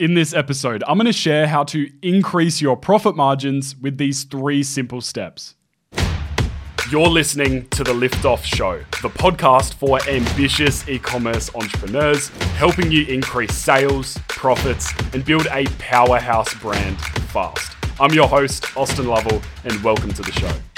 In this episode, I'm going to share how to increase your profit margins with these three simple steps. You're listening to The Liftoff Show, the podcast for ambitious e commerce entrepreneurs, helping you increase sales, profits, and build a powerhouse brand fast. I'm your host, Austin Lovell, and welcome to the show.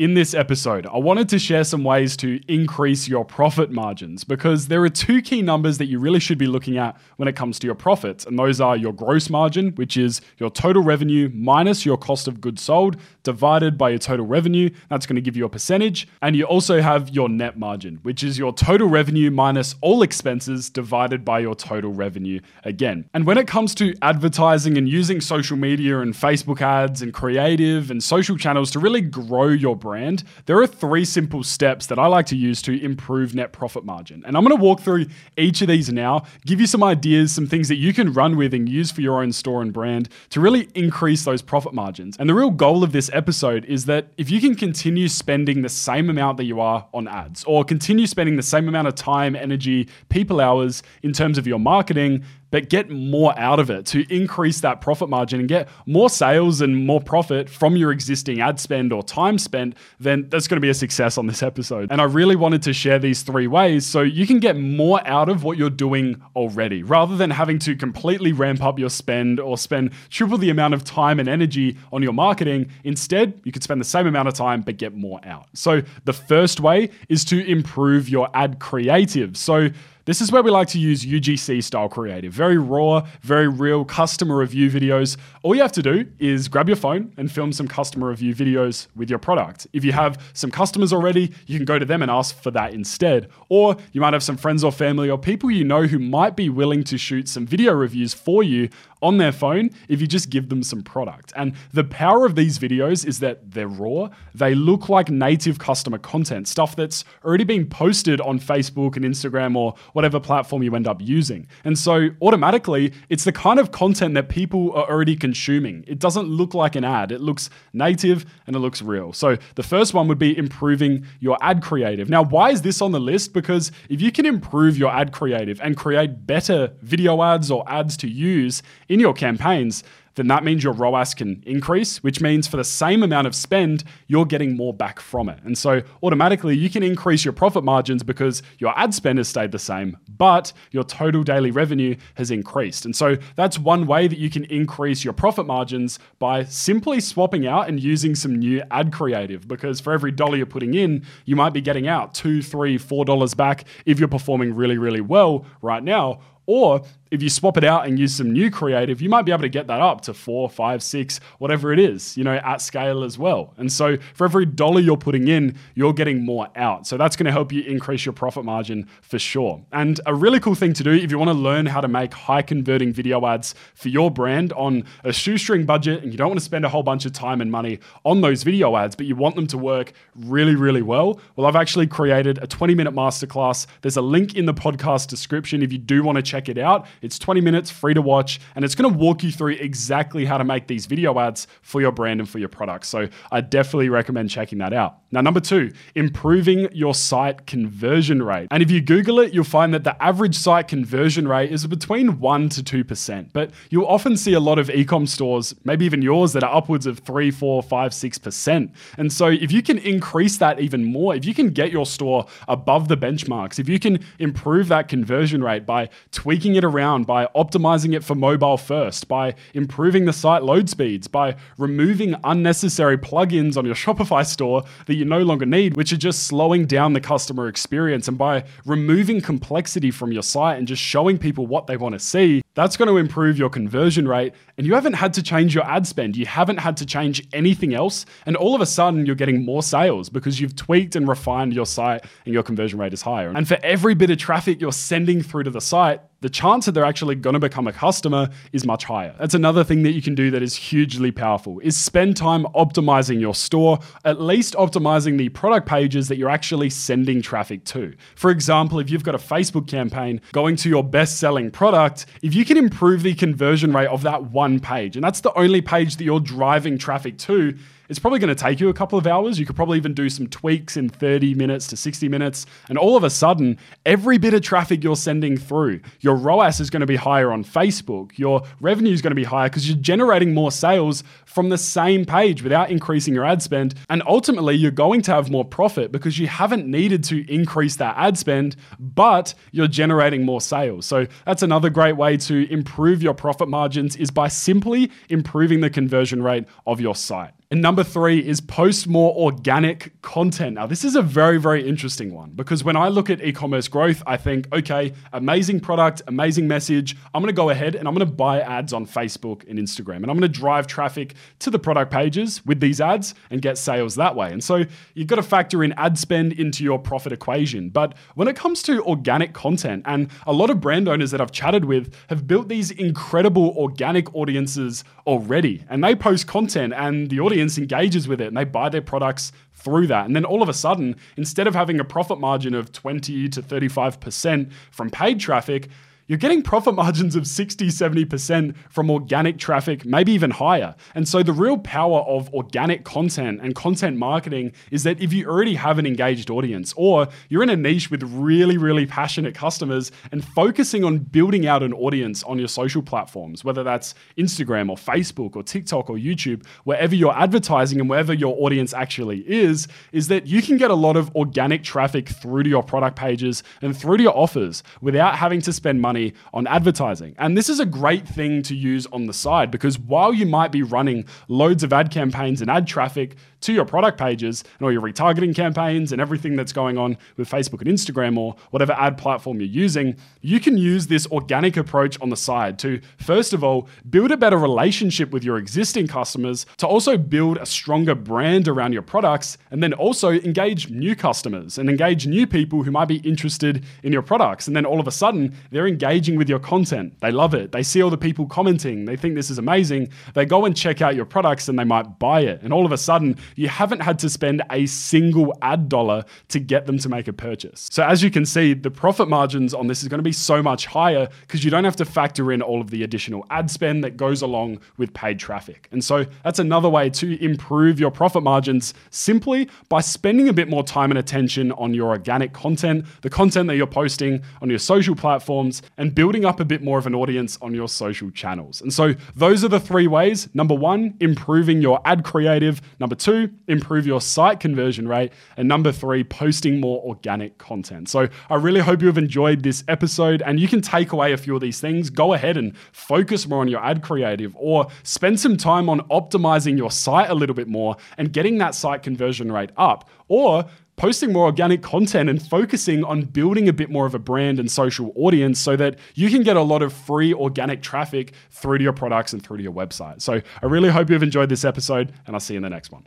In this episode, I wanted to share some ways to increase your profit margins because there are two key numbers that you really should be looking at when it comes to your profits. And those are your gross margin, which is your total revenue minus your cost of goods sold divided by your total revenue. That's going to give you a percentage. And you also have your net margin, which is your total revenue minus all expenses divided by your total revenue again. And when it comes to advertising and using social media and Facebook ads and creative and social channels to really grow your brand, brand, there are three simple steps that I like to use to improve net profit margin. And I'm going to walk through each of these now, give you some ideas, some things that you can run with and use for your own store and brand to really increase those profit margins. And the real goal of this episode is that if you can continue spending the same amount that you are on ads, or continue spending the same amount of time, energy, people hours in terms of your marketing, but get more out of it to increase that profit margin and get more sales and more profit from your existing ad spend or time spent, then that's going to be a success on this episode. And I really wanted to share these three ways so you can get more out of what you're doing already rather than having to completely ramp up your spend or spend triple the amount of time and energy on your marketing. Instead, you could spend the same amount of time but get more out. So the first way is to improve your ad creative. So this is where we like to use UGC style creative. Very raw, very real customer review videos. All you have to do is grab your phone and film some customer review videos with your product. If you have some customers already, you can go to them and ask for that instead. Or you might have some friends or family or people you know who might be willing to shoot some video reviews for you on their phone if you just give them some product. And the power of these videos is that they're raw, they look like native customer content, stuff that's already been posted on Facebook and Instagram or whatever platform you end up using. And so automatically, it's the kind of content that people are already consuming. It doesn't look like an ad, it looks native and it looks real. So the first one would be improving your ad creative. Now, why is this on the list? Because if you can improve your ad creative and create better video ads or ads to use, in your campaigns, then that means your ROAS can increase, which means for the same amount of spend, you're getting more back from it. And so automatically you can increase your profit margins because your ad spend has stayed the same, but your total daily revenue has increased. And so that's one way that you can increase your profit margins by simply swapping out and using some new ad creative. Because for every dollar you're putting in, you might be getting out two, three, four dollars back if you're performing really, really well right now. Or if you swap it out and use some new creative, you might be able to get that up to four, five, six, whatever it is, you know, at scale as well. And so for every dollar you're putting in, you're getting more out. So that's going to help you increase your profit margin for sure. And a really cool thing to do if you want to learn how to make high converting video ads for your brand on a shoestring budget and you don't want to spend a whole bunch of time and money on those video ads, but you want them to work really, really well. Well, I've actually created a 20 minute masterclass. There's a link in the podcast description if you do want to check it out. It's 20 minutes, free to watch, and it's going to walk you through exactly how to make these video ads for your brand and for your products. So I definitely recommend checking that out. Now, number two, improving your site conversion rate. And if you Google it, you'll find that the average site conversion rate is between 1% to 2%. But you'll often see a lot of e-com stores, maybe even yours, that are upwards of 3, 4, 5, 6%. And so if you can increase that even more, if you can get your store above the benchmarks, if you can improve that conversion rate by tweaking it around, by optimizing it for mobile first, by improving the site load speeds, by removing unnecessary plugins on your Shopify store that you no longer need, which are just slowing down the customer experience, and by removing complexity from your site and just showing people what they want to see, that's going to improve your conversion rate. And you haven't had to change your ad spend. You haven't had to change anything else. And all of a sudden, you're getting more sales because you've tweaked and refined your site and your conversion rate is higher. And for every bit of traffic you're sending through to the site, the chance that they're actually going to become a customer is much higher. That's another thing that you can do that is hugely powerful is spend time optimizing your store, at least optimizing the product pages that you're actually sending traffic to. For example, if you've got a Facebook campaign going to your best-selling product, if you can improve the conversion rate of that one page, and that's the only page that you're driving traffic to, it's probably going to take you a couple of hours. You could probably even do some tweaks in 30 minutes to 60 minutes. And all of a sudden, every bit of traffic you're sending through, your ROAS is going to be higher on Facebook. Your revenue is going to be higher because you're generating more sales from the same page without increasing your ad spend. And ultimately, you're going to have more profit because you haven't needed to increase that ad spend, but you're generating more sales. So that's another great way to improve your profit margins is by simply improving the conversion rate of your site. And number three is post more organic content. Now, this is a very, very interesting one because when I look at e commerce growth, I think, okay, amazing product, amazing message. I'm going to go ahead and I'm going to buy ads on Facebook and Instagram. And I'm going to drive traffic to the product pages with these ads and get sales that way. And so you've got to factor in ad spend into your profit equation. But when it comes to organic content, and a lot of brand owners that I've chatted with have built these incredible organic audiences already. And they post content and the audience audience engages with it and they buy their products through that. And then all of a sudden, instead of having a profit margin of 20 to 35% from paid traffic, you're getting profit margins of 60, 70% from organic traffic, maybe even higher. And so the real power of organic content and content marketing is that if you already have an engaged audience or you're in a niche with really, really passionate customers and focusing on building out an audience on your social platforms, whether that's Instagram or Facebook or TikTok or YouTube, wherever you're advertising and wherever your audience actually is, is that you can get a lot of organic traffic through to your product pages and through to your offers without having to spend money money on advertising. And this is a great thing to use on the side because while you might be running loads of ad campaigns and ad traffic to your product pages and all your retargeting campaigns and everything that's going on with Facebook and Instagram or whatever ad platform you're using, you can use this organic approach on the side to, first of all, build a better relationship with your existing customers, to also build a stronger brand around your products, and then also engage new customers and engage new people who might be interested in your products. And then all of a sudden, they're engaging with your content. They love it. They see all the people commenting. They think this is amazing. They go and check out your products and they might buy it. And all of a sudden, you haven't had to spend a single ad dollar to get them to make a purchase. So as you can see, the profit margins on this is going to be so much higher because you don't have to factor in all of the additional ad spend that goes along with paid traffic. And so that's another way to improve your profit margins simply by spending a bit more time and attention on your organic content, the content that you're posting on your social platforms, and building up a bit more of an audience on your social channels. And so those are the three ways. Number one, improving your ad creative. Number two, improve your site conversion rate. And number three, posting more organic content. So I really hope you have enjoyed this episode and you can take away a few of these things. Go ahead and focus more on your ad creative or spend some time on optimizing your site a little bit more and getting that site conversion rate up. Or posting more organic content and focusing on building a bit more of a brand and social audience so that you can get a lot of free organic traffic through to your products and through to your website. So I really hope you've enjoyed this episode, and I'll see you in the next one.